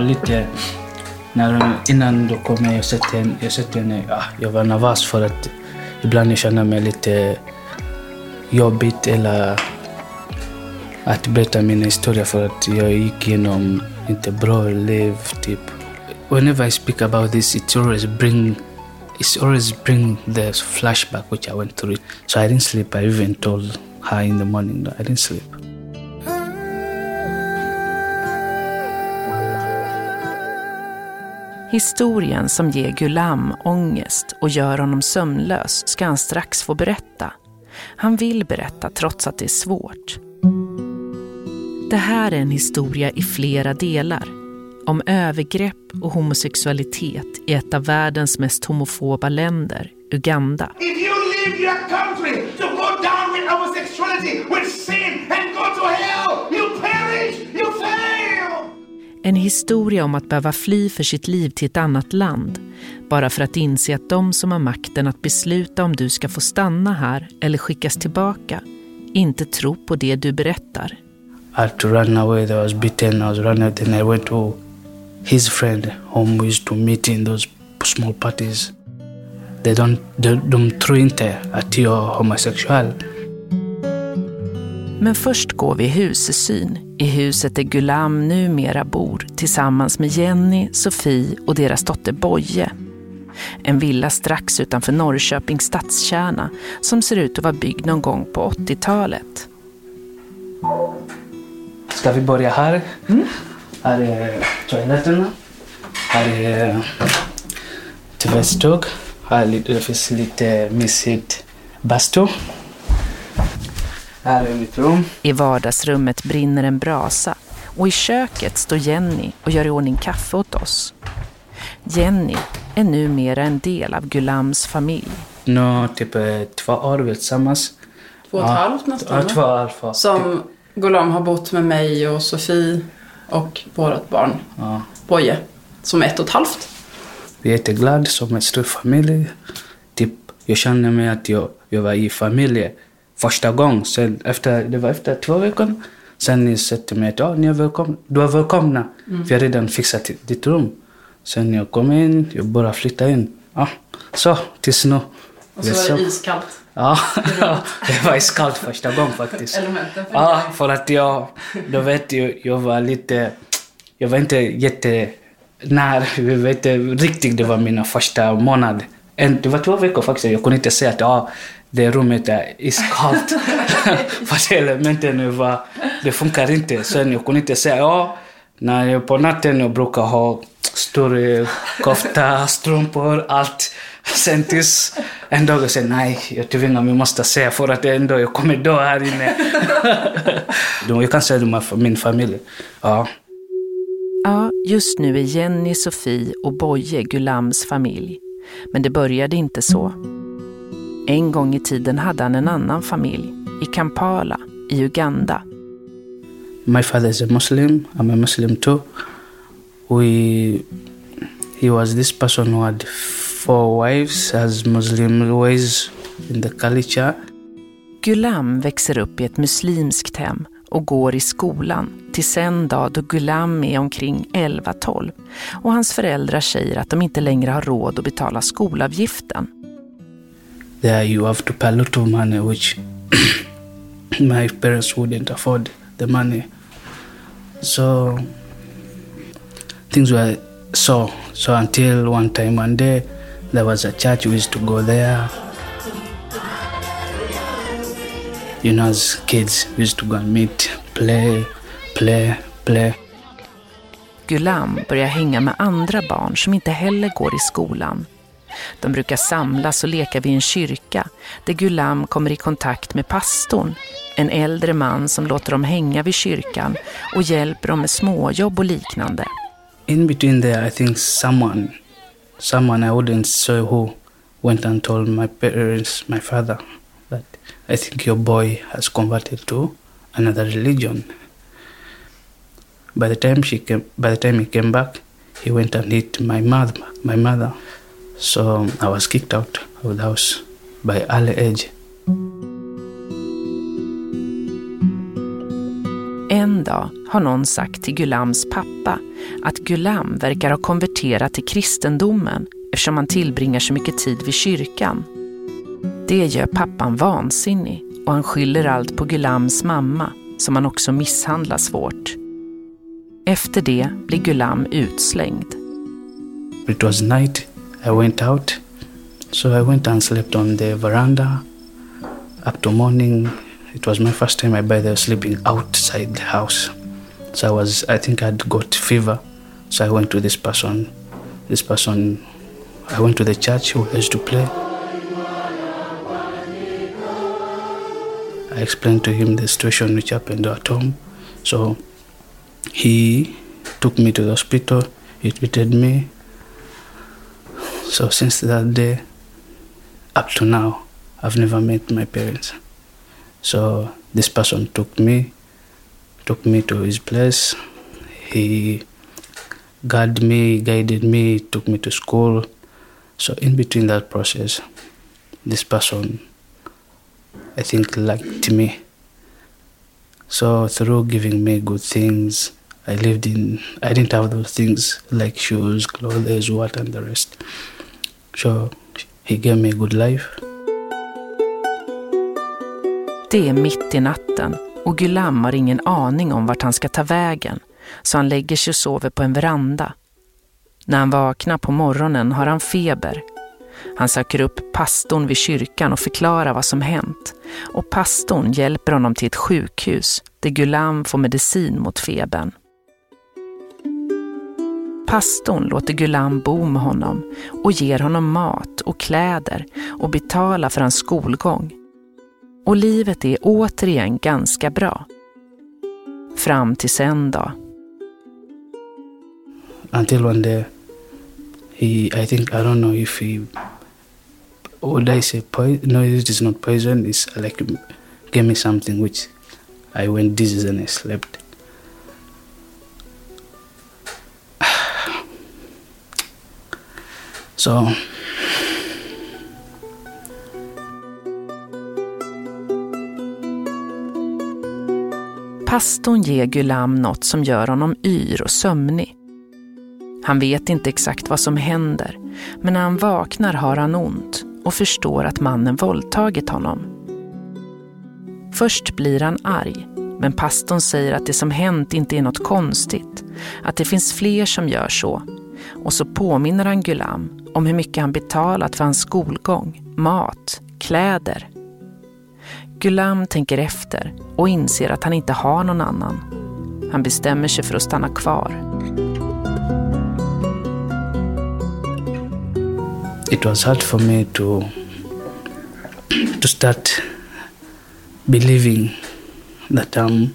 lite... När, innan då kom jag, jag sett henne, jag, sett henne ah, ja, jag var nervös för att ibland jag känner mig lite jobbigt eller att berätta min historia för att jag gick igenom inte bra liv. Typ. Whenever I speak about this, it always bring it's always bring the flashback which I went through. So I didn't sleep. I even told her in the morning that I didn't sleep. Historien som ger Gulam ångest och gör honom sömnlös ska han strax få berätta. Han vill berätta trots att det är svårt. Det här är en historia i flera delar. Om övergrepp och homosexualitet i ett av världens mest homofoba länder, Uganda. If you leave your country to go down with homosexuality, with sin and go to hell, en historia om att behöva fly för sitt liv till ett annat land bara för att inse att de som har makten att besluta om du ska få stanna här eller skickas tillbaka inte tror på det du berättar. I had to run away. I was beaten. I was running. Then I went to his friend whom we used to meet in those small parties. They don't, de, de tror inte att jag är homosexuell. Men först går vi husesyn i huset där Gulam numera bor tillsammans med Jenny, Sofie och deras dotter Boje. En villa strax utanför Norrköpings stadskärna som ser ut att vara byggd någon gång på 80-talet. Ska vi börja här? Mm. Här är toaletterna. Här är tvättstug. Här finns lite mysigt bastu. Här är mitt rum. I vardagsrummet brinner en brasa och i köket står Jenny och gör i ordning kaffe åt oss. Jenny är numera en del av Gulams familj. Nu typ eh, två år vi tillsammans. Två och ett halvt nästan Ja, två år. Som Golam har bott med mig och Sofie och vårt barn ja. Boje. Som är ett och ett halvt. Jag är jätteglad som en stor familj. Typ, jag känner mig att jag, jag var i familj första gången. Sen efter, det var efter två veckor. Sen ni sa till mig att oh, ni är välkomna. du är välkomna. För jag har redan fixat ditt rum. Sen jag kom in, jag bara flyttade in. Ja, så, tills nu. Och så var det iskallt. Ja, det var iskallt första gången faktiskt. Elementen Ja, för att jag, då vet jag, jag var lite, jag var inte jätte när, jag vet inte riktigt, det var mina första månad. En, det var två veckor faktiskt, jag kunde inte säga att ja, det rummet är iskallt. för att elementen nu var, det funkar inte. Sen jag kunde inte säga ja, när jag på natten jag brukar ha stor kofta, strumpor, allt. Sen tills en dag jag säger nej, jag tvingar mig, måste säga för att en dag jag kommer dö här inne. Jag kan säga de är för min familj. Ja. Ja, just nu är Jenny, Sofie och Boje Gulams familj. Men det började inte så. En gång i tiden hade han en annan familj, i Kampala, i Uganda. My father is a Muslim. I'm a Muslim too. We, he was this person who had four wives, as Muslim ways in the culture. Gulam växer upp i ett muslimskt hem och går i skolan tills en dag då Gulam är omkring 11-12 och hans föräldrar säger att de inte längre har råd att betala skolavgiften. There you have to pay a lot of money, which my parents wouldn't afford the money. So things were so so until one time one day there was a church we used to go there. You know, as kids, we used to go and meet, play, play, play. Gulam börjar hänga med andra barn som inte heller går i skolan. De brukar samlas och leka vid en kyrka där Gulam kommer i kontakt med pastorn, en äldre man som låter dem hänga vid kyrkan och hjälper dem med småjobb och liknande. In between there, I think someone, someone I wouldn't say who, went and told my parents, my father, that I think your boy has converted to another religion. By the time she came, by the time he came back, he went and hit my mother, my mother. So I was kicked out of the house by early age. En dag har någon sagt till Gulams pappa att Gulam verkar ha konverterat till kristendomen eftersom han tillbringar så mycket tid vid kyrkan. Det gör pappan vansinnig och han skyller allt på Gulams mamma som han också misshandlar svårt. Efter det blir Gulam utslängd. It was night. I went out. So I went and slept on the veranda up to morning. It was my first time I by the sleeping outside the house. So I was I think I'd got fever. So I went to this person. This person I went to the church who used to play. I explained to him the situation which happened at home. So he took me to the hospital. He treated me. So since that day, up to now, I've never met my parents. So this person took me, took me to his place. He guided me, guided me, took me to school. So in between that process, this person, I think, liked me. So through giving me good things, I lived in. I didn't have those things like shoes, clothes, what, and the rest. So he gave me a good life. Det är mitt i natten och Gulam har ingen aning om vart han ska ta vägen så han lägger sig och sover på en veranda. När han vaknar på morgonen har han feber. Han söker upp pastorn vid kyrkan och förklarar vad som hänt och pastorn hjälper honom till ett sjukhus där Gulam får medicin mot febern. Pastorn låter Gulam bo med honom och ger honom mat och kläder och betalar för hans skolgång. Och livet är återigen ganska bra. Fram till en dag. Until one day, he, I think, I don't know if he, oh, would I say poison? No, it is not poison. It's like gave me something which I went dizzy and I slept. Så... Pastorn ger Gulam något som gör honom yr och sömnig. Han vet inte exakt vad som händer, men när han vaknar har han ont och förstår att mannen våldtagit honom. Först blir han arg, men pastorn säger att det som hänt inte är något konstigt, att det finns fler som gör så. Och så påminner han Gulam om hur mycket han betalat för hans skolgång, mat, kläder. Gulam tänker efter och inser att han inte har någon annan. Han bestämmer sig för att stanna kvar. it was hard for me to to start believing that I'm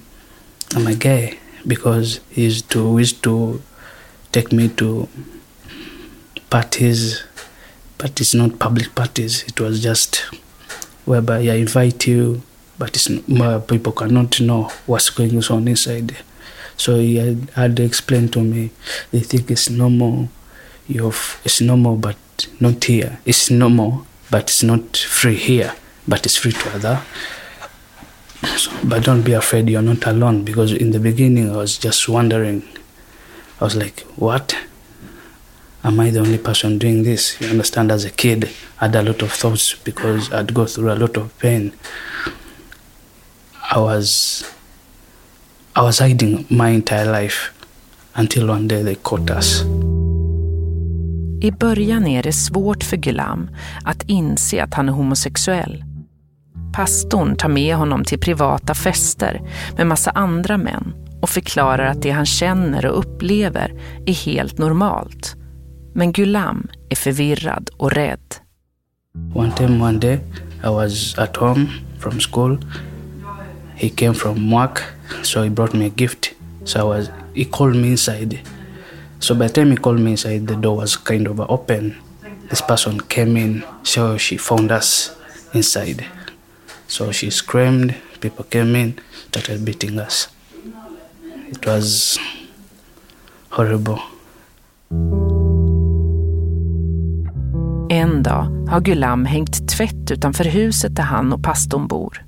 I'm a gay because he used to used to take me to parties, but it's not public parties. It was just whereby I invite you, but it's more people cannot know what's going on inside. So he had, to explain to me. They think it's normal. You're, f- it's normal, but not here. It's normal, but it's not free here, but it's free to other. So, but don't be afraid. You're not alone because in the beginning I was just wondering. I was like, what? Am I the only person doing this? You understand, as a kid, I had a lot of thoughts because I'd go through a lot of pain. I was, I was hiding my entire life until one day they caught us. I början är det svårt för Gulam att inse att han är homosexuell. Pastorn tar med honom till privata fester med massa andra män och förklarar att det han känner och upplever är helt normalt. Men Gulam är förvirrad och rädd. One time, one day, I was at home from school. He came from work, so he brought me a gift. So I was, he called me inside. So by the time he called me inside, the door was kind of open. This person came in, so she found us inside. So she screamed, people came in, started beating us. It was horrible. En dag har Gulam hängt tvätt utanför huset där han och pastorn bor.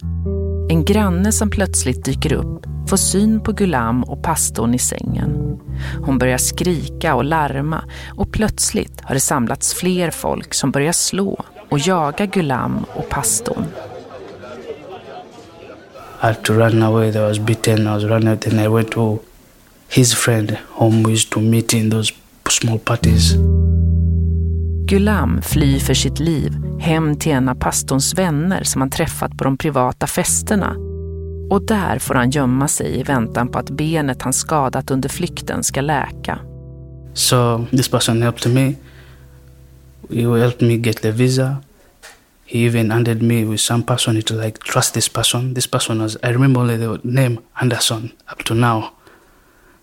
En granne som plötsligt dyker upp får syn på Gulam och pastorn i sängen. Hon börjar skrika och larma och plötsligt har det samlats fler folk som börjar slå och jaga Gulam och pastorn. I had to run away. I was beaten. I was running out and I went to his friend whom we used to meet in those small parties. Gulam flyr för sitt liv hem till en av pastorns vänner som han träffat på de privata festerna. Och där får han gömma sig i väntan på att benet han skadat under flykten ska läka. So this person hjälpte mig. He helped me get the visa. He even handed me with some person to like trust this person. This person was I remember only the name Anderson up to now.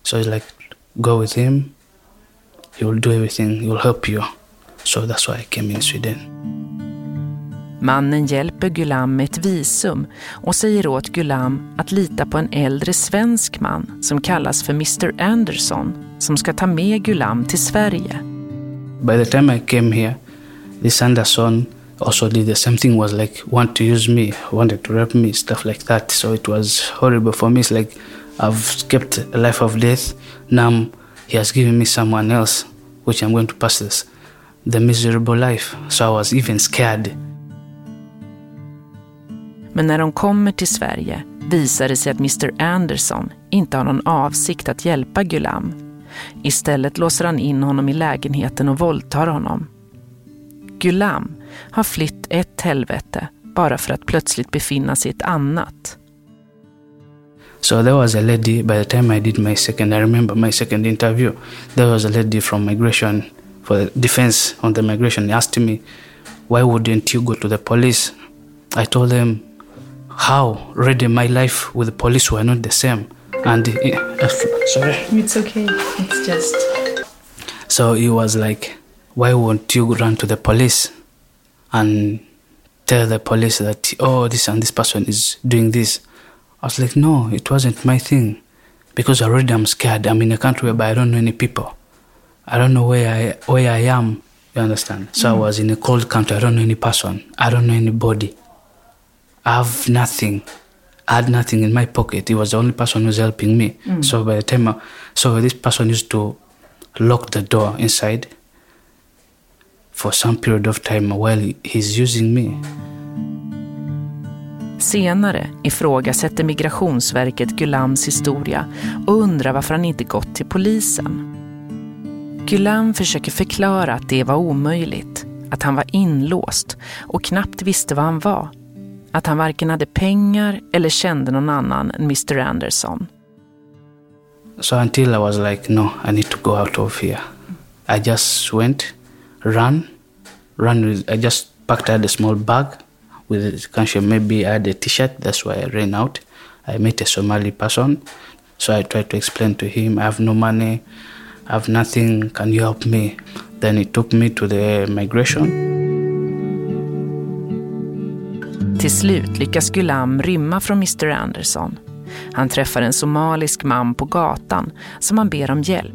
So he's like, go with him. He will do everything. He will help you. So that's why I came in Sweden. Mannen hjälper Gulam med ett visum och säger åt Gulam att lita på en äldre svensk man som kallas för Mr Anderson som ska ta med Gulam till Sverige. By the time I came here, this Anderson also did the same thing was like want to use me, wanted to rape me, stuff like that. So it was horrible for me. It's like I've kept a life of death. Now he has given me someone else, which I'm going to pass this the miserable life. So I was even scared. Men när de kommer till Sverige visar det sig att Mr Anderson inte har någon avsikt att hjälpa Gulam. Istället låser han in honom i lägenheten och våldtar honom. Gulam har flytt ett helvete bara för att plötsligt befinna sig i ett annat. So there was a lady, by the time I did my second, I remember my second interview, there was a lady from migration, for the defense on the migration, He asked me, why wouldn't you go to the police? I told them, how? Already my life with the police were not the same. And, uh, sorry. It's okay. It's just... So he was like, why won't you run to the police and tell the police that, oh, this and this person is doing this? I was like, no, it wasn't my thing. Because already I'm scared. I'm in a country where I don't know any people. I don't know where I, where I am. You understand? So I was in a cold country. I don't know any person. I don't know anybody. I have nothing. I had nothing in my pocket. He was the only person who's helping me. So by the time, I, so this person used to lock the door inside for some period of time while he- he's using me. Senare ifrågasätter Migrationsverket Gulams historia och undrar varför han inte gått till polisen. Gulam försöker förklara att det var omöjligt, att han var inlåst och knappt visste vad han var. Att han varken hade pengar eller kände någon annan än Mr Anderson. So until I was like, no, I need to go out of here. I just went, run, run with, I just packed, out a small bag with, kanske maybe I had a t-shirt, that's why I ran out. I met a Somali person, so I tried to explain to him, I have no money, i have nothing, can you help me? Then he took me to the migration. Till slut lyckas Gulam rymma från Mr Anderson. Han träffar en somalisk man på gatan som han ber om hjälp.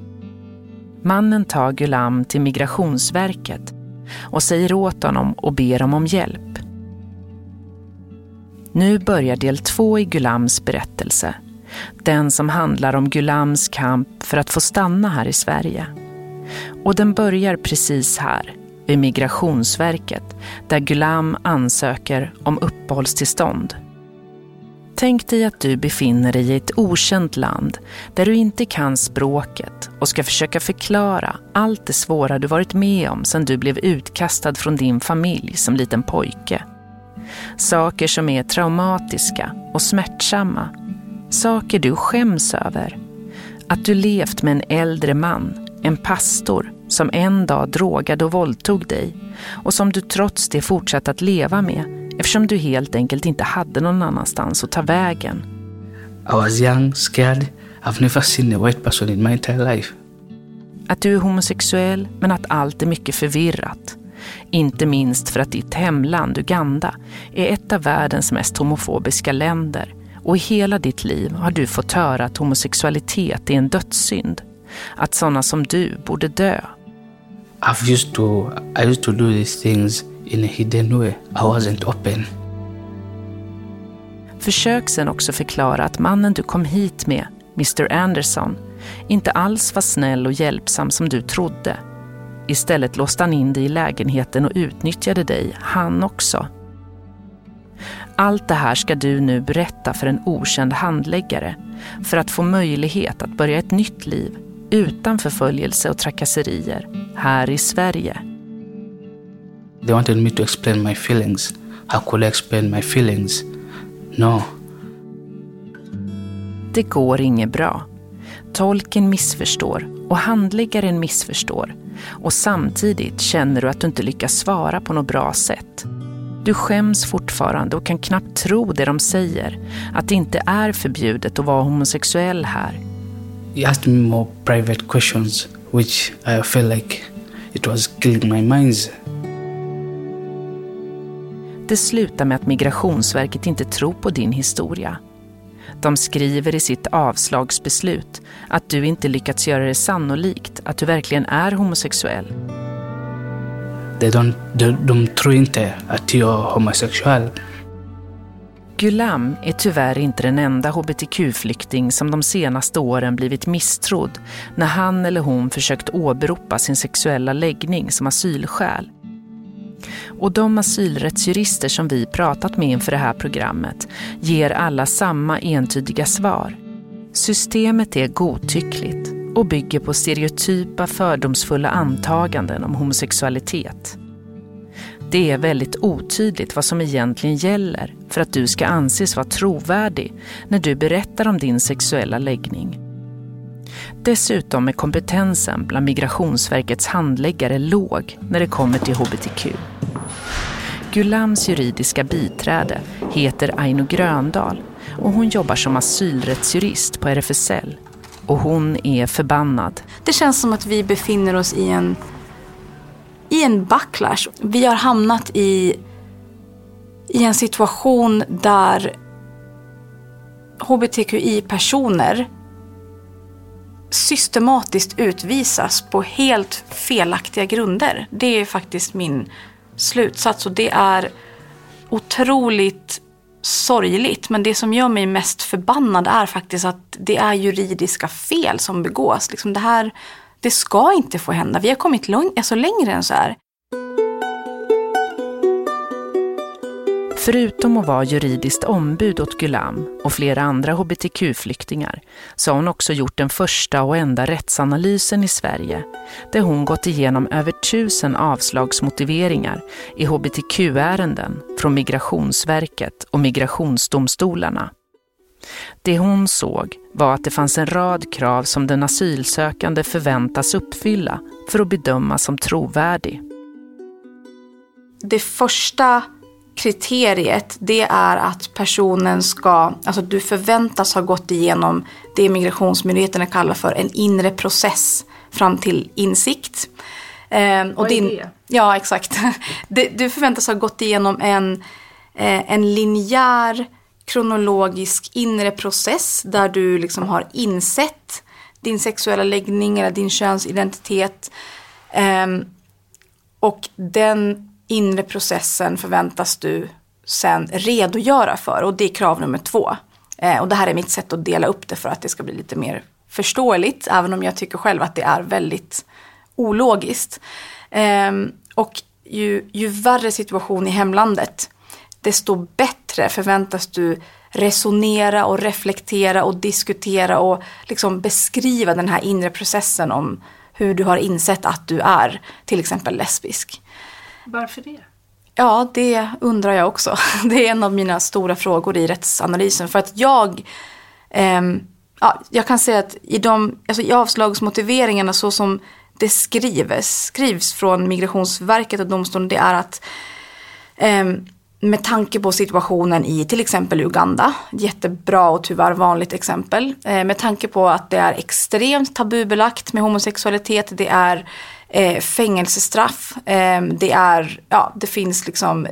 Mannen tar Gulam till Migrationsverket och säger åt honom och ber dem om hjälp. Nu börjar del två i Gulams berättelse. Den som handlar om Gulams kamp för att få stanna här i Sverige. Och den börjar precis här, vid Migrationsverket, där Gulam ansöker om uppehållstillstånd. Tänk dig att du befinner dig i ett okänt land där du inte kan språket och ska försöka förklara allt det svåra du varit med om sedan du blev utkastad från din familj som liten pojke. Saker som är traumatiska och smärtsamma. Saker du skäms över. Att du levt med en äldre man, en pastor, som en dag drogade och våldtog dig och som du trots det fortsatt att leva med eftersom du helt enkelt inte hade någon annanstans att ta vägen. I was young, scared. I've never seen a white person in my entire life. Att du är homosexuell men att allt är mycket förvirrat. Inte minst för att ditt hemland, Uganda, är ett av världens mest homofobiska länder och i hela ditt liv har du fått höra att homosexualitet är en dödssynd. Att sådana som du borde dö. I've used to I used to do these things in a hidden way. I wasn't open. Försök sen också förklara att mannen du kom hit med, Mr Anderson, inte alls var snäll och hjälpsam som du trodde. Istället låste han in dig i lägenheten och utnyttjade dig, han också. Allt det här ska du nu berätta för en okänd handläggare för att få möjlighet att börja ett nytt liv utan förföljelse och trakasserier här i Sverige. They wanted me to explain my feelings. How could I explain my feelings? No. Det går inget bra. Tolken missförstår och handläggaren missförstår och samtidigt känner du att du inte lyckas svara på något bra sätt. Du skäms fortfarande och kan knappt tro det de säger, att det inte är förbjudet att vara homosexuell här. He asked me more private questions, which I felt like it was killing my minds. Det slutar med att Migrationsverket inte tror på din historia. De skriver i sitt avslagsbeslut att du inte lyckats göra det sannolikt att du verkligen är homosexuell. De, de, de, de tror inte att jag är homosexuell. Gulam är tyvärr inte den enda hbtq-flykting som de senaste åren blivit misstrodd när han eller hon försökt åberopa sin sexuella läggning som asylskäl. Och de asylrättsjurister som vi pratat med inför det här programmet ger alla samma entydiga svar. Systemet är godtyckligt och bygger på stereotypa fördomsfulla antaganden om homosexualitet. Det är väldigt otydligt vad som egentligen gäller för att du ska anses vara trovärdig när du berättar om din sexuella läggning. Dessutom är kompetensen bland Migrationsverkets handläggare låg när det kommer till hbtq. Gulams juridiska biträde heter Aino Gröndal och hon jobbar som asylrättsjurist på RFSL. Och hon är förbannad. Det känns som att vi befinner oss i en, i en backlash. Vi har hamnat i, i en situation där hbtqi-personer systematiskt utvisas på helt felaktiga grunder. Det är faktiskt min slutsats och det är otroligt sorgligt. Men det som gör mig mest förbannad är faktiskt att det är juridiska fel som begås. Liksom det här, det ska inte få hända. Vi har kommit lång, alltså längre än så här. Förutom att vara juridiskt ombud åt Gulam och flera andra hbtq-flyktingar så har hon också gjort den första och enda rättsanalysen i Sverige där hon gått igenom över tusen avslagsmotiveringar i hbtq-ärenden från Migrationsverket och migrationsdomstolarna. Det hon såg var att det fanns en rad krav som den asylsökande förväntas uppfylla för att bedömas som trovärdig. Det första kriteriet det är att personen ska, alltså du förväntas ha gått igenom det migrationsmyndigheterna kallar för en inre process fram till insikt. Eh, och Vad din, är det? Ja, exakt. Du förväntas ha gått igenom en, eh, en linjär kronologisk inre process där du liksom har insett din sexuella läggning eller din könsidentitet. Eh, och den inre processen förväntas du sen redogöra för och det är krav nummer två. Eh, och det här är mitt sätt att dela upp det för att det ska bli lite mer förståeligt, även om jag tycker själv att det är väldigt ologiskt. Eh, och ju, ju värre situation i hemlandet, desto bättre förväntas du resonera och reflektera och diskutera och liksom beskriva den här inre processen om hur du har insett att du är till exempel lesbisk. Varför det? Ja, det undrar jag också. Det är en av mina stora frågor i rättsanalysen. För att jag, eh, ja, jag kan säga att i, de, alltså i avslagsmotiveringarna så som det skrivs, skrivs från Migrationsverket och domstolen, det är att eh, med tanke på situationen i till exempel Uganda, jättebra och tyvärr vanligt exempel, eh, med tanke på att det är extremt tabubelagt med homosexualitet, det är eh, fängelsestraff. Eh, det, är, ja, det finns liksom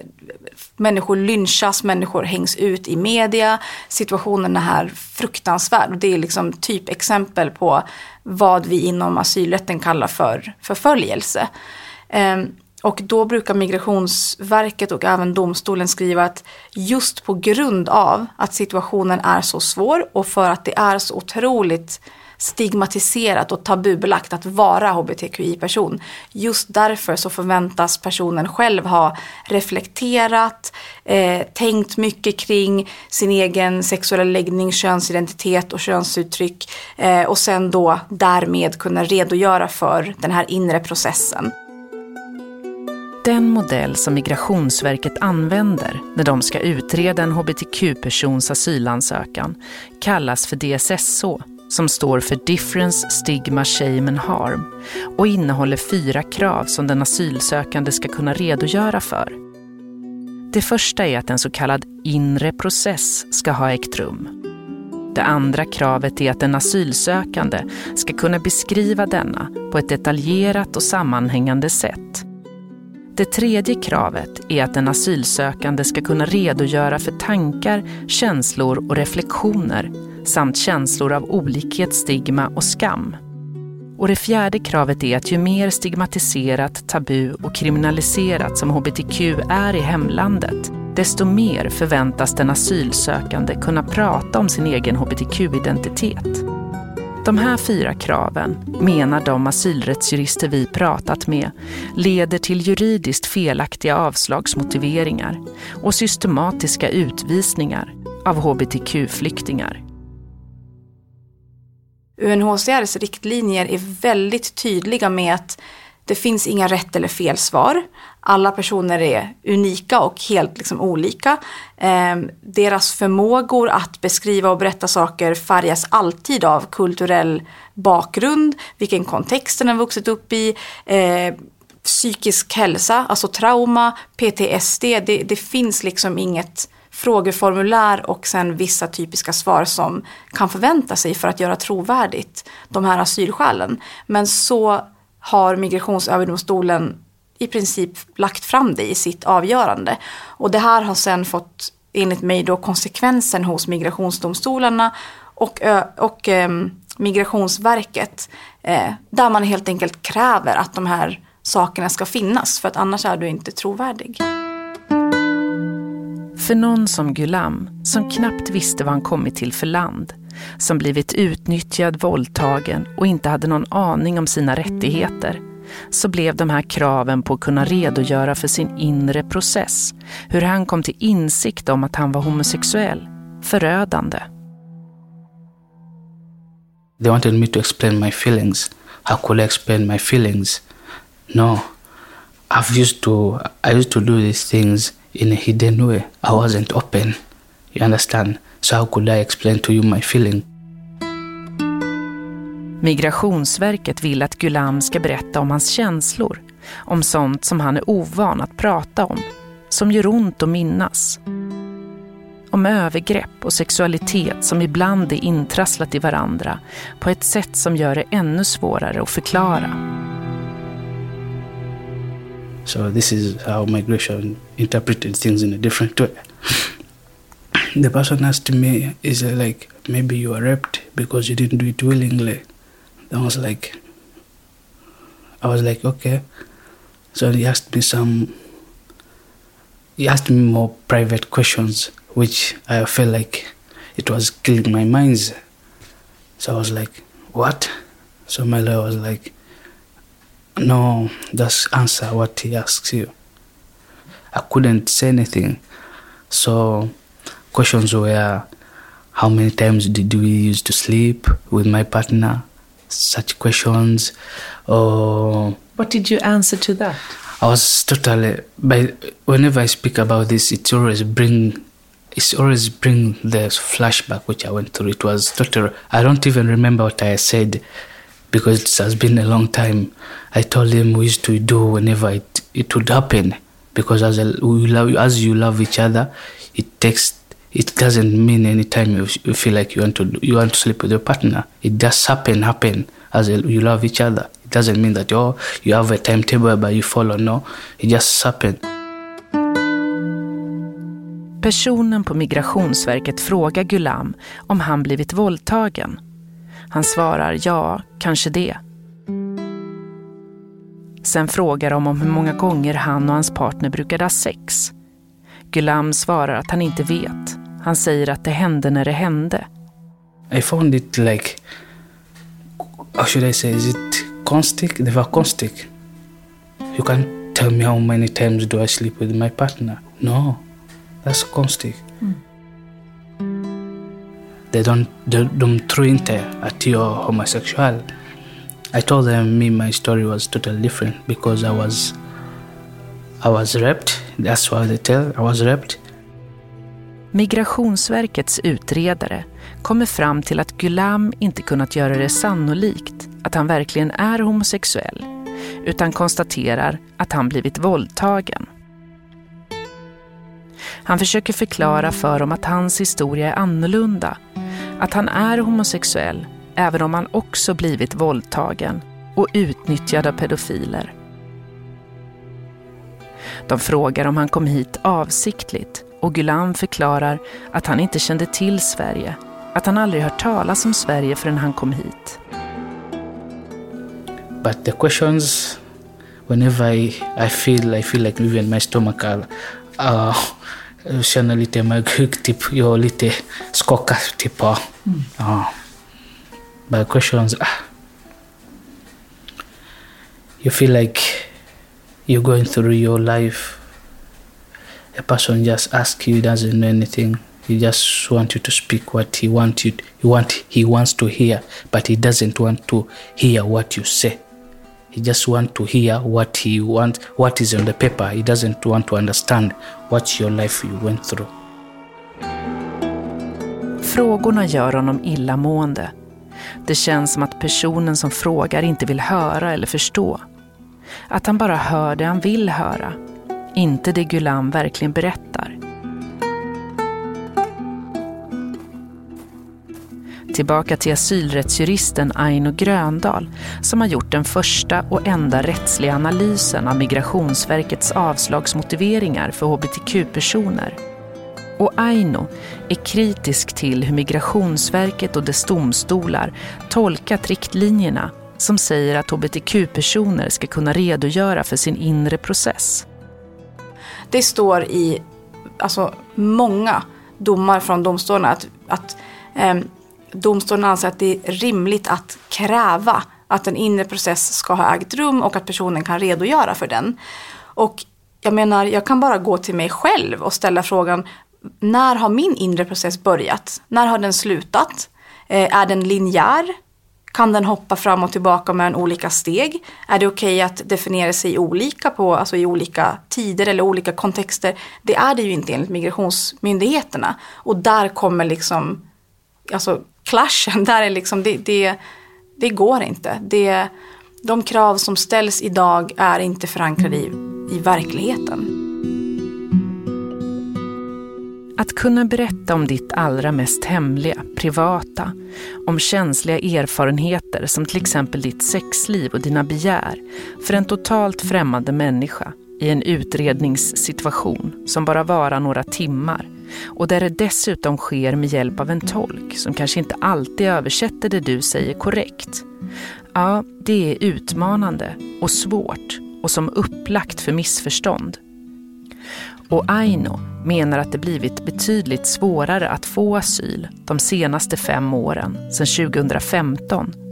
människor lynchas, människor hängs ut i media. Situationen är här fruktansvärd. och Det är liksom typexempel på vad vi inom asylrätten kallar för förföljelse. Eh, Och då brukar Migrationsverket och även domstolen skriva att just på grund av att situationen är så svår och för att det är så otroligt stigmatiserat och tabubelagt att vara hbtqi-person. Just därför så förväntas personen själv ha reflekterat, eh, tänkt mycket kring sin egen sexuella läggning, könsidentitet och könsuttryck eh, och sen då därmed kunna redogöra för den här inre processen. Den modell som Migrationsverket använder när de ska utreda en hbtq-persons asylansökan kallas för DSSO, som står för Difference, Stigma, Shame and Harm och innehåller fyra krav som den asylsökande ska kunna redogöra för. Det första är att en så kallad inre process ska ha ägt rum. Det andra kravet är att den asylsökande ska kunna beskriva denna på ett detaljerat och sammanhängande sätt. Det tredje kravet är att den asylsökande ska kunna redogöra för tankar, känslor och reflektioner samt känslor av olikhet, stigma och skam. Och det fjärde kravet är att ju mer stigmatiserat, tabu och kriminaliserat som hbtq är i hemlandet, desto mer förväntas den asylsökande kunna prata om sin egen hbtq-identitet. De här fyra kraven, menar de asylrättsjurister vi pratat med, leder till juridiskt felaktiga avslagsmotiveringar och systematiska utvisningar av hbtq-flyktingar. UNHCRs riktlinjer är väldigt tydliga med att det finns inga rätt eller fel svar. Alla personer är unika och helt liksom olika. Eh, deras förmågor att beskriva och berätta saker färgas alltid av kulturell bakgrund, vilken kontext den har vuxit upp i, eh, psykisk hälsa, alltså trauma, PTSD. Det, det finns liksom inget frågeformulär och sen vissa typiska svar som kan förvänta sig för att göra trovärdigt de här asylskälen. Men så har Migrationsöverdomstolen i princip lagt fram det i sitt avgörande. Och det här har sen fått, enligt mig, då konsekvensen hos migrationsdomstolarna och, och eh, Migrationsverket. Eh, där man helt enkelt kräver att de här sakerna ska finnas för att annars är du inte trovärdig. För någon som Gulam, som knappt visste vad han kommit till för land, som blivit utnyttjad, våldtagen och inte hade någon aning om sina rättigheter, så blev de här kraven på att kunna redogöra för sin inre process, hur han kom till insikt om att han var homosexuell, förödande. They wanted me to explain my feelings. How could I explain my feelings? No. I've used to I used to do these things in a hidden way. I wasn't open. You understand? So how could I explain to you my feeling? Migrationsverket vill att Gulam ska berätta om hans känslor, om sånt som han är ovan att prata om, som gör ont att minnas. Om övergrepp och sexualitet som ibland är intrasslat i varandra på ett sätt som gör det ännu svårare att förklara. So this is how migration interpreted things in a different way. the person asked me, is like, maybe you were raped because you didn't do it willingly. I was like, I was like, okay. So he asked me some, he asked me more private questions, which I felt like it was killing my minds. So I was like, what? So my lawyer was like, no, just answer what he asks you. I couldn't say anything. So questions were how many times did we used to sleep with my partner? Such questions. Or what did you answer to that? I was totally by whenever I speak about this it always bring it's always bring the flashback which I went through. It was total I don't even remember what I said because it has been a long time. I told him we used to do whenever it, it would happen because as, a, we love, as you love each other, it takes it doesn't mean any time you, you feel like you want to you want to sleep with your partner. It just happen happen as a, you love each other. It doesn't mean that oh you have a timetable but you follow. No, it just happen. Personen på Migrationsverket frågar Gulam om han blivit våldtagen. Han svarar ja, kanske det. Sen frågar de om hur många gånger han och hans partner brukade ha sex. Gulam svarar att han inte vet. Han säger att det hände när det hände. I found it like, how should I say, is it konstigt? Det var konstigt. You can't tell me how many times do I sleep with my partner. No, that's konstigt. They don't, de, de tror inte att jag är homosexuell. I told them me my story was totally different because I was I was raped. That's why they tell I was raped. Migrationsverkets utredare kommer fram till att Gulam inte kunnat göra det sannolikt att han verkligen är homosexuell utan konstaterar att han blivit våldtagen. Han försöker förklara för dem att hans historia är annorlunda, att han är homosexuell även om han också blivit våldtagen och utnyttjad av pedofiler. De frågar om han kom hit avsiktligt och Gulam förklarar att han inte kände till Sverige, att han aldrig hört talas om Sverige förrän han kom hit. But the questions, whenever I, I feel, I feel like even my stomach, uh, känner lite maghugg, typ. Jag är lite skakad, typ. ja. Ja. But questions, ah. You feel like you're going through your life. A person just asks you, doesn't know anything. He just want you to speak what he want you, he want, he wants to hear, but he doesn't want to hear what you say. He just want to hear what he want, what is on the paper. He doesn't want to understand what your life you went through. Frågorna gör honom illamående. Det känns som att personen som frågar inte vill höra eller förstå. Att han bara hör det han vill höra, inte det Gulam verkligen berättar. Tillbaka till asylrättsjuristen Aino Gröndal som har gjort den första och enda rättsliga analysen av Migrationsverkets avslagsmotiveringar för hbtq-personer. Och Aino är kritisk till hur Migrationsverket och dess domstolar tolkat riktlinjerna som säger att hbtq-personer ska kunna redogöra för sin inre process. Det står i alltså, många domar från domstolarna att, att eh, domstolen anser att det är rimligt att kräva att en inre process ska ha ägt rum och att personen kan redogöra för den. Och jag menar, jag kan bara gå till mig själv och ställa frågan, när har min inre process börjat? När har den slutat? Eh, är den linjär? Kan den hoppa fram och tillbaka mellan olika steg? Är det okej okay att definiera sig olika på, alltså i olika tider eller olika kontexter? Det är det ju inte enligt migrationsmyndigheterna. Och där kommer liksom, alltså clashen, där är liksom, det, det, det går inte. Det, de krav som ställs idag är inte förankrade i, i verkligheten. Att kunna berätta om ditt allra mest hemliga, privata, om känsliga erfarenheter som till exempel ditt sexliv och dina begär för en totalt främmande människa i en utredningssituation som bara varar några timmar och där det dessutom sker med hjälp av en tolk som kanske inte alltid översätter det du säger korrekt. Ja, det är utmanande och svårt och som upplagt för missförstånd. Och Aino menar att det blivit betydligt svårare att få asyl de senaste fem åren, sedan 2015.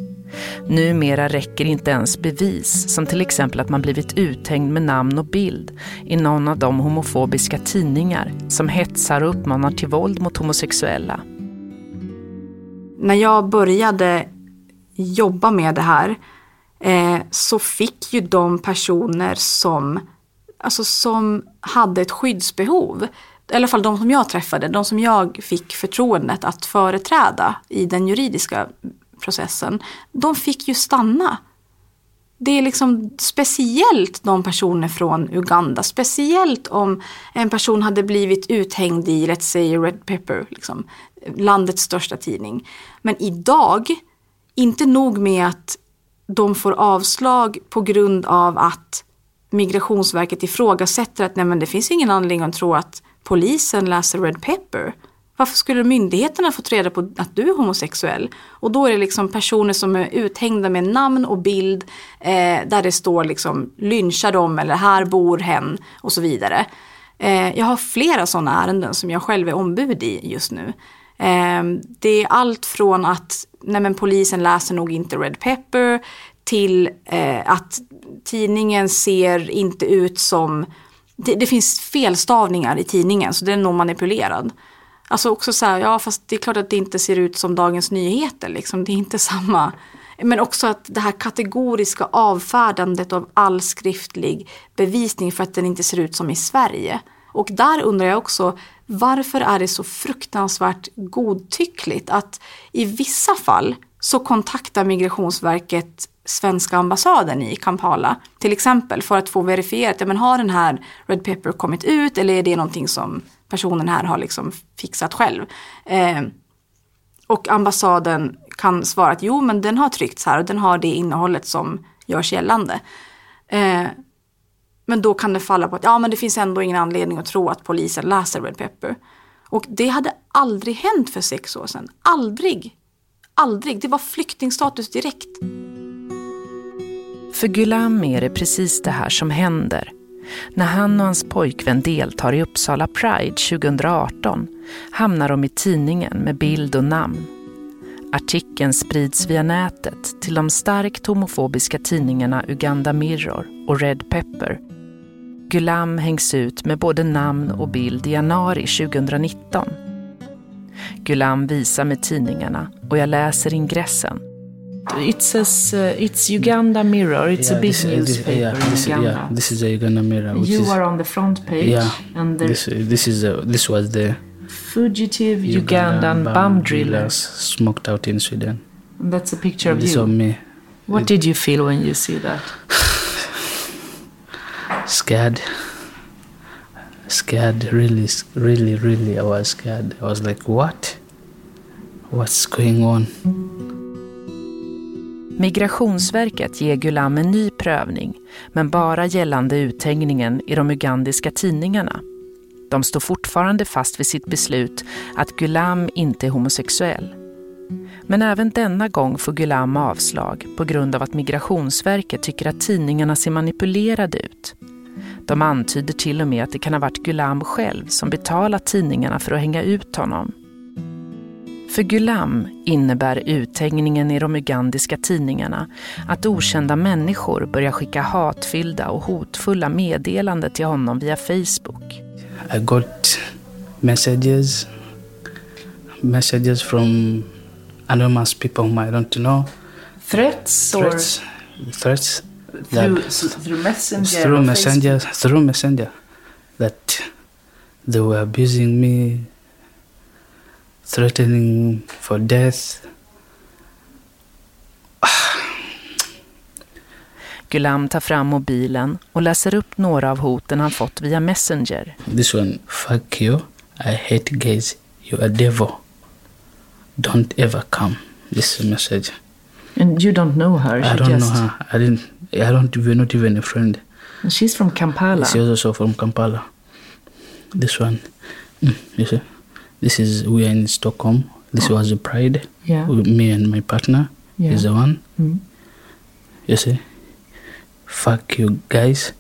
Numera räcker inte ens bevis, som till exempel att man blivit uthängd med namn och bild i någon av de homofobiska tidningar som hetsar och uppmanar till våld mot homosexuella. När jag började jobba med det här eh, så fick ju de personer som alltså som hade ett skyddsbehov. I alla fall de som jag träffade, de som jag fick förtroendet att företräda i den juridiska processen. De fick ju stanna. Det är liksom speciellt de personer från Uganda, speciellt om en person hade blivit uthängd i, let's say Red Pepper, liksom, landets största tidning. Men idag, inte nog med att de får avslag på grund av att Migrationsverket ifrågasätter att nej, men det finns ingen anledning att tro att polisen läser Red Pepper. Varför skulle myndigheterna fått reda på att du är homosexuell? Och då är det liksom personer som är uthängda med namn och bild eh, där det står liksom lyncha dem eller här bor hen och så vidare. Eh, jag har flera sådana ärenden som jag själv är ombud i just nu. Eh, det är allt från att nej men, polisen läser nog inte Red Pepper till eh, att tidningen ser inte ut som det, det, finns felstavningar i tidningen så den är nog manipulerad. Alltså också så här, ja fast det är klart att det inte ser ut som Dagens Nyheter liksom, det är inte samma. Men också att det här kategoriska avfärdandet av all skriftlig bevisning för att den inte ser ut som i Sverige. Och där undrar jag också, varför är det så fruktansvärt godtyckligt att i vissa fall så kontaktar Migrationsverket svenska ambassaden i Kampala till exempel för att få verifierat, ja, men har den här Red Pepper kommit ut eller är det någonting som personen här har liksom fixat själv. Eh, och ambassaden kan svara att jo men den har tryckts här och den har det innehållet som görs gällande. Eh, men då kan det falla på att ja men det finns ändå ingen anledning att tro att polisen läser Red Pepper. Och det hade aldrig hänt för sex år sedan. Aldrig. Aldrig. Det var flyktingstatus direkt. För Gulam är det precis det här som händer. När han och hans pojkvän deltar i Uppsala Pride 2018 hamnar de i tidningen med bild och namn. Artikeln sprids via nätet till de starkt homofobiska tidningarna Uganda Mirror och Red Pepper. Gulam hängs ut med både namn och bild i januari 2019. Gulam visar med tidningarna och jag läser ingressen. It says uh, it's Uganda Mirror. It's Yeah, a big this, uh, this, newspaper yeah, this, Uganda. yeah, this is the Uganda Mirror. Which you is, are on the front page, yeah, and this, uh, this is uh, this was the fugitive Ugandan bomb driller. smoked out in Sweden. And that's a picture of this you. of me, What did you feel when you see that? scared, scared. Really, really, really. I was scared. I was like, what? What's going on? Migrationsverket ger Gulam en ny prövning, men bara gällande uthängningen i de ugandiska tidningarna. De står fortfarande fast vid sitt beslut att Gulam inte är homosexuell. Men även denna gång får Gulam avslag på grund av att Migrationsverket tycker att tidningarna ser manipulerade ut. De antyder till och med att det kan ha varit Gulam själv som betalat tidningarna för att hänga ut honom. För Gulam innebär uthängningen i de ugandiska tidningarna att okända människor börjar skicka hatfyllda och hotfulla meddelanden till honom via Facebook. I got messages, messages from anonymous people whom I don't know. Threats or Threats, threats through, through messenger? through messenger, through messenger, that they were abusing me, threatening for death. Gulam tar fram mobilen och läser upp några av hoten han fått via Messenger. This one, fuck you. I hate gays. You're a devil. Don't ever come. This is a message. And you don't know her. I don't just, know her. I didn't. I don't. We're not even a friend. And she's from Kampala. She's also from Kampala. This one, mm, you see, this is we are in Stockholm. This was a pride. Yeah. Me and my partner Yeah. is the one. Mm. You see, fuck you guys.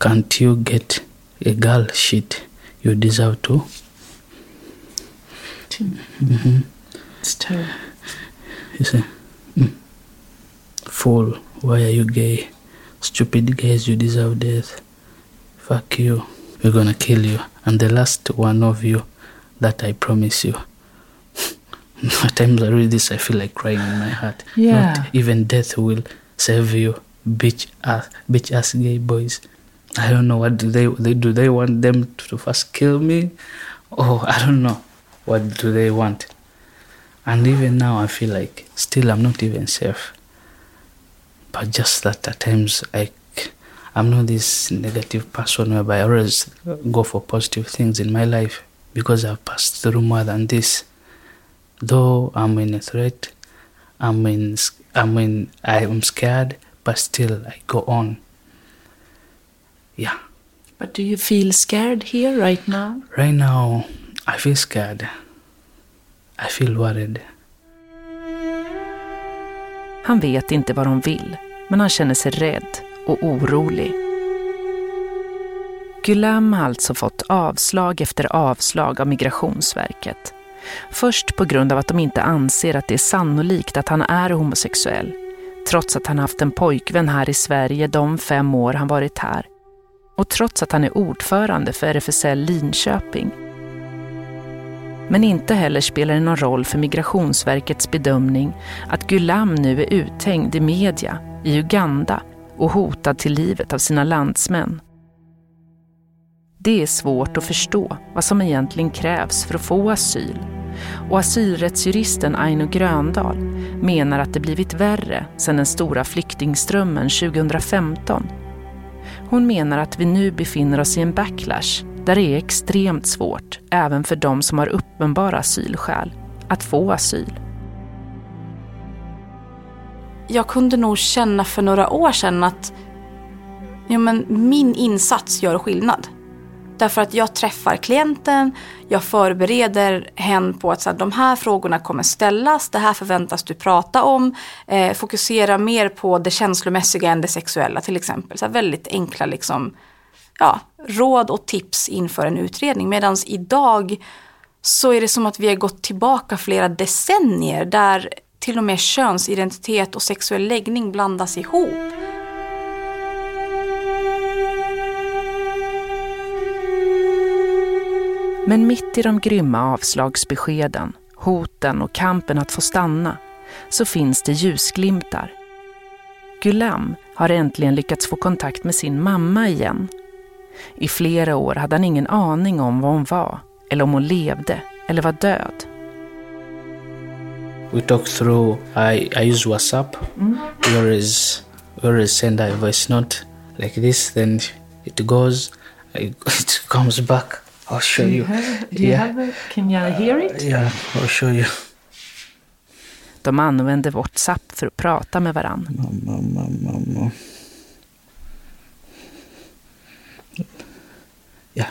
Can't you get a girl shit? You deserve to. Mm-hmm. It's terrible. You see, mm. fool. Why are you gay? Stupid guys, you deserve death. Fuck you. We're gonna kill you. And the last one of you that I promise you. At times I read this, I feel like crying in my heart. Yeah. Not even death will save you, bitch ass, bitch ass gay boys. I don't know what do they, they do. They want them to first kill me, or I don't know. What do they want? And even now, I feel like still I'm not even safe. But just that at times I, I'm not this negative person whereby I always go for positive things in my life because I've passed through more than this. Though I'm in a threat, I'm in, I'm in, I'm scared, but still I go on. Yeah. But do you feel scared here right now? Right now, I feel scared. I feel worried. Han vet inte vad de vill, men han känner sig rädd och orolig. Gulam har alltså fått avslag efter avslag av Migrationsverket. Först på grund av att de inte anser att det är sannolikt att han är homosexuell, trots att han haft en pojkvän här i Sverige de fem år han varit här. Och trots att han är ordförande för RFSL Linköping. Men inte heller spelar det någon roll för Migrationsverkets bedömning att Gulam nu är uthängd i media i Uganda och hotad till livet av sina landsmän. Det är svårt att förstå vad som egentligen krävs för att få asyl. Och asylrättsjuristen Aino Gröndal menar att det blivit värre sedan den stora flyktingströmmen 2015. Hon menar att vi nu befinner oss i en backlash där det är extremt svårt, även för de som har uppenbara asylskäl, att få asyl. Jag kunde nog känna för några år sedan att ja, men min insats gör skillnad. Därför att jag träffar klienten, jag förbereder hen på att så här, de här frågorna kommer ställas, det här förväntas du prata om. Eh, fokusera mer på det känslomässiga än det sexuella till exempel. Så här, väldigt enkla liksom, ja, råd och tips inför en utredning. Medan idag så är det som att vi har gått tillbaka flera decennier där till och med könsidentitet och sexuell läggning blandas ihop. Men mitt i de grymma avslagsbeskeden, hoten och kampen att få stanna så finns det ljusglimtar. Gulam har äntligen lyckats få kontakt med sin mamma igen. I flera år hade han ingen aning om vad hon var, eller om hon levde eller var död. We talk through, I, I use WhatsApp. We always, we always send a voice note like this, then it goes, it comes back. I'll show you. Yeah. can you hear it? Yeah, I'll show you. De använde WhatsApp för att prata med varann. Mamma, mamma, mamma. Yeah.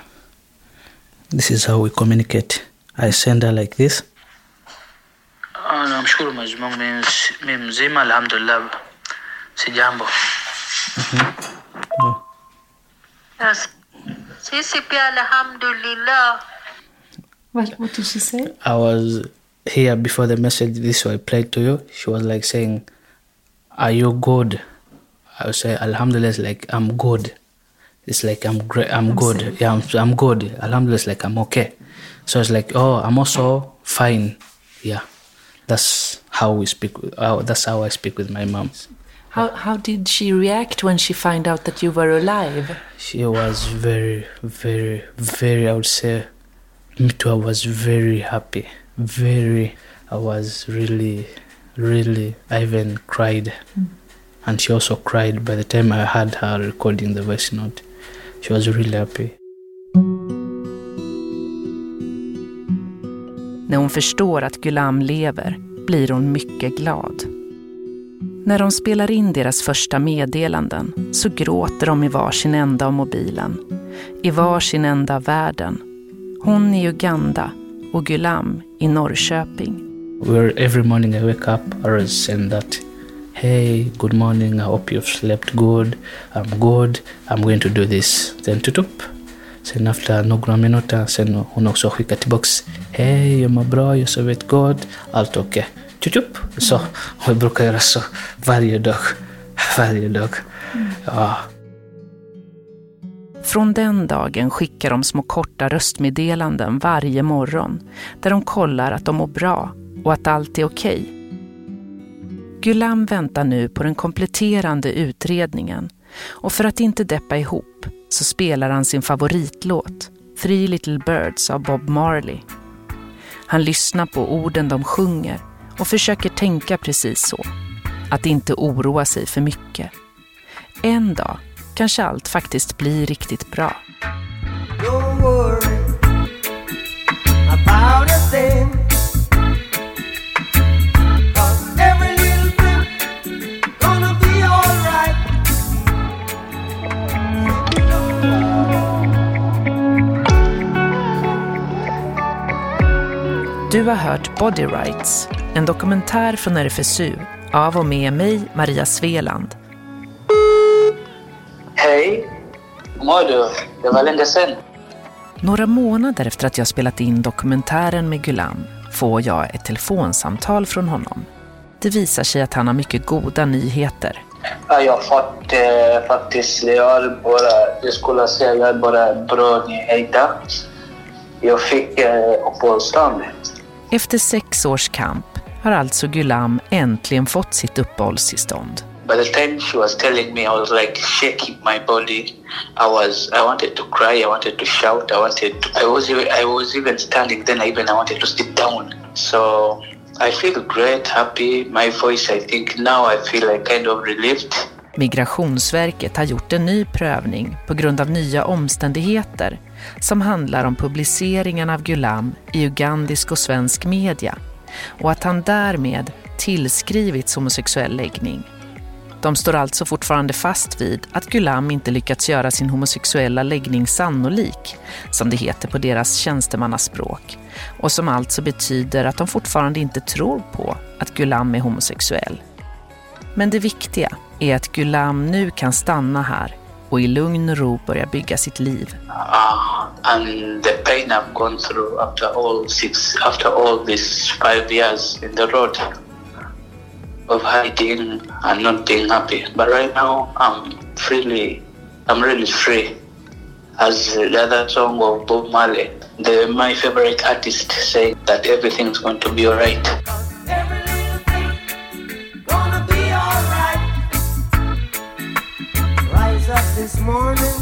This is how we communicate. I send her like this. Namshukuru Mwenyezi Mungu mimi mzima alhamdulillah. Si jambo. Yes. Sisi pia alhamdulillah. What, what did she say? I was here before the message this I played to you. She was like saying, Are you good? I would say Alhamdulillah it's like I'm good. It's like I'm great I'm, good. Yeah, I'm, I'm good. Alhamdulillah it's like I'm okay. So it's like, oh I'm also fine. Yeah. That's how we speak with, uh, that's how I speak with my mom. How, how did she react when she found out that you were alive? She was very, very, very, I would say, me too, I was very happy. Very, I was really, really, I even cried. Hmm. And she also cried by the time I had her recording the voice note. She was really happy. När hon förstår att Gulam lever blir hon mycket glad. När de spelar in deras första meddelanden så gråter de i varsin ända av mobilen. I varsin ända av världen. Hon i Uganda och Gulam i Norrköping. Where every morning I wake up, I always send that, hey, good morning, I hope you've slept good, I'm good, I'm going to do this. Then tutup. Sen efter några minuter, sen hon också skickat tillbaks, hej, jag mår bra, jag sovit gott, allt okej tjup, Så, Och vi brukar göra så varje dag. Varje dag. Ja. Från den dagen skickar de små korta röstmeddelanden varje morgon där de kollar att de mår bra och att allt är okej. Gulam väntar nu på den kompletterande utredningen och för att inte deppa ihop så spelar han sin favoritlåt Three Little Birds av Bob Marley. Han lyssnar på orden de sjunger och försöker tänka precis så. Att inte oroa sig för mycket. En dag kanske allt faktiskt blir riktigt bra. Du har hört Body Rights, en dokumentär från RFSU av och med mig, Maria Sveland. Hej, hur mår du? Det var länge sedan. Några månader efter att jag spelat in dokumentären med Gulam får jag ett telefonsamtal från honom. Det visar sig att han har mycket goda nyheter. Ja, jag har fått eh, faktiskt, jag är bara, jag skulle säga jag bara bra nyheter. Jag fick eh, uppehållstillstånd. Efter sex års kamp har alltså Gulam äntligen fått sitt uppehållstillstånd. By the time she was telling me, I was like shaking my body. I was, I wanted to cry, I wanted to shout, I wanted to, I was, I was even standing then, I even I wanted to sit down. So I feel great, happy. My voice, I think now I feel like kind of relieved. Migrationsverket har gjort en ny prövning på grund av nya omständigheter som handlar om publiceringen av Gulam i ugandisk och svensk media och att han därmed tillskrivits homosexuell läggning. De står alltså fortfarande fast vid att Gulam inte lyckats göra sin homosexuella läggning sannolik, som det heter på deras tjänstemannaspråk, och som alltså betyder att de fortfarande inte tror på att Gulam är homosexuell. Men det viktiga är att Gulam nu kan stanna här och i lugn och ro börja bygga sitt liv. Uh, and the pain I've gone through after all six, after all these five years in the road of hiding and not being happy. But right now, I'm freely, I'm really free. As the other song of Bob Marley, the, my favorite artist, saying that everything's going to be alright. Morning,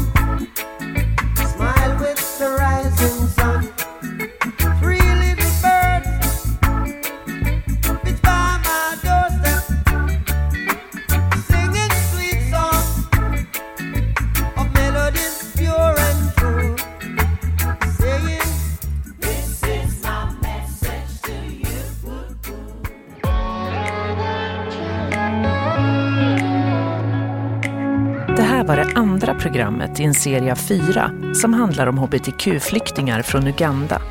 här var det andra programmet i en serie av fyra som handlar om hbtq-flyktingar från Uganda.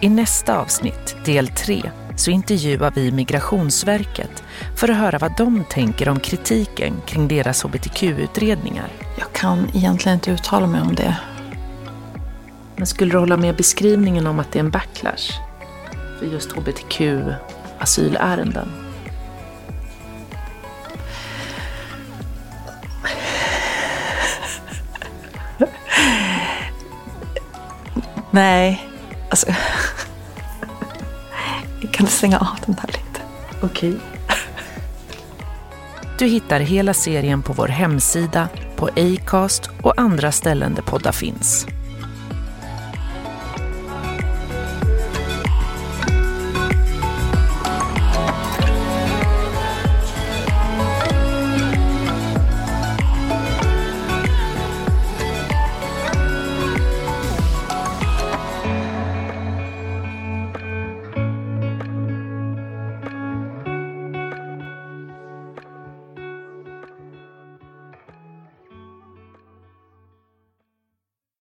I nästa avsnitt, del tre, så intervjuar vi Migrationsverket för att höra vad de tänker om kritiken kring deras hbtq-utredningar. Jag kan egentligen inte uttala mig om det. Men skulle du hålla med beskrivningen om att det är en backlash för just hbtq-asylärenden? Nej, alltså... Kan kan stänga av den här lite. Okej. Du hittar hela serien på vår hemsida, på Acast och andra ställen där poddar finns.